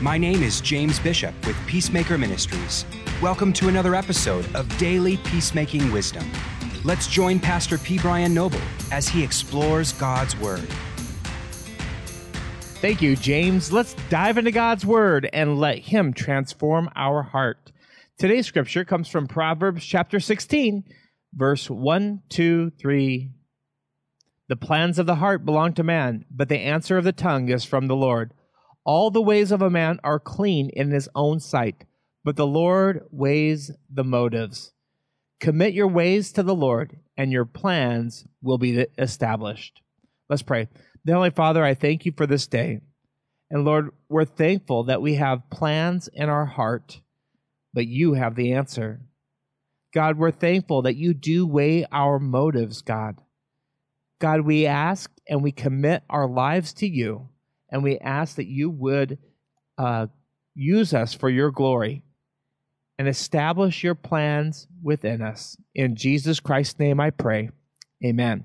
My name is James Bishop with Peacemaker Ministries. Welcome to another episode of Daily Peacemaking Wisdom. Let's join Pastor P. Brian Noble as he explores God's Word. Thank you, James. Let's dive into God's Word and let Him transform our heart. Today's scripture comes from Proverbs chapter 16, verse 1, 2, 3. The plans of the heart belong to man, but the answer of the tongue is from the Lord. All the ways of a man are clean in his own sight, but the Lord weighs the motives. Commit your ways to the Lord, and your plans will be established. Let's pray. Heavenly Father, I thank you for this day. And Lord, we're thankful that we have plans in our heart, but you have the answer. God, we're thankful that you do weigh our motives, God. God, we ask and we commit our lives to you and we ask that you would uh, use us for your glory and establish your plans within us. In Jesus Christ's name I pray. Amen.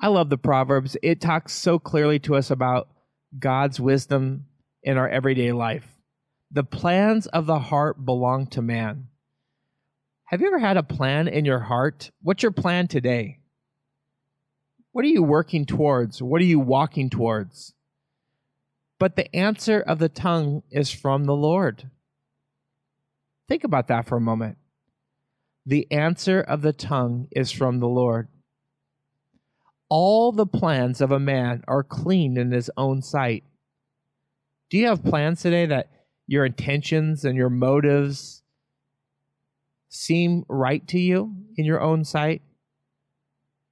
I love the Proverbs. It talks so clearly to us about God's wisdom in our everyday life. The plans of the heart belong to man. Have you ever had a plan in your heart? What's your plan today? What are you working towards? What are you walking towards? But the answer of the tongue is from the Lord. Think about that for a moment. The answer of the tongue is from the Lord. All the plans of a man are clean in his own sight. Do you have plans today that your intentions and your motives seem right to you in your own sight?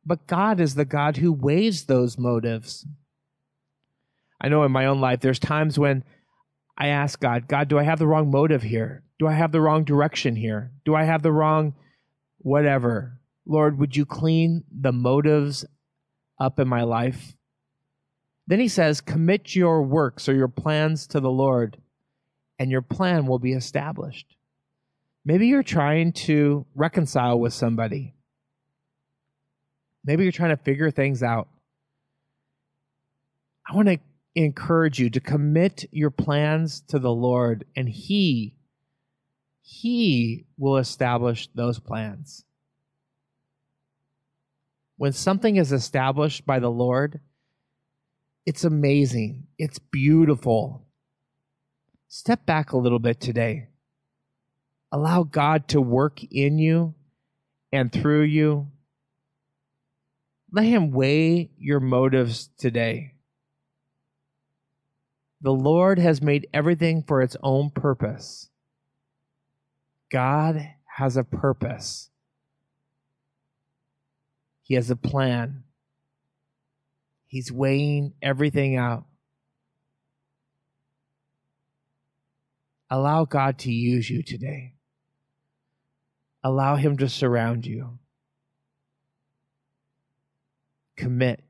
But God is the God who weighs those motives. I know in my own life, there's times when I ask God, God, do I have the wrong motive here? Do I have the wrong direction here? Do I have the wrong whatever? Lord, would you clean the motives up in my life? Then he says, commit your works or your plans to the Lord, and your plan will be established. Maybe you're trying to reconcile with somebody. Maybe you're trying to figure things out. I want to encourage you to commit your plans to the Lord, and He, He will establish those plans. When something is established by the Lord, it's amazing. It's beautiful. Step back a little bit today. Allow God to work in you and through you let him weigh your motives today. The Lord has made everything for its own purpose. God has a purpose. He has a plan. He's weighing everything out. Allow God to use you today. Allow Him to surround you commit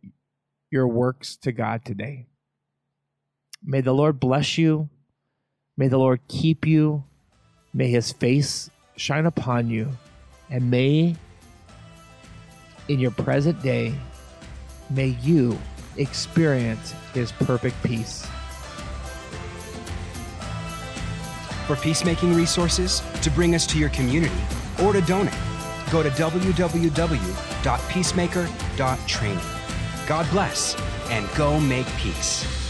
your works to God today. May the Lord bless you. May the Lord keep you. May his face shine upon you. And may, in your present day, may you experience his perfect peace. For peacemaking resources, to bring us to your community, or to donate, go to www.peacemaker.training. God bless and go make peace.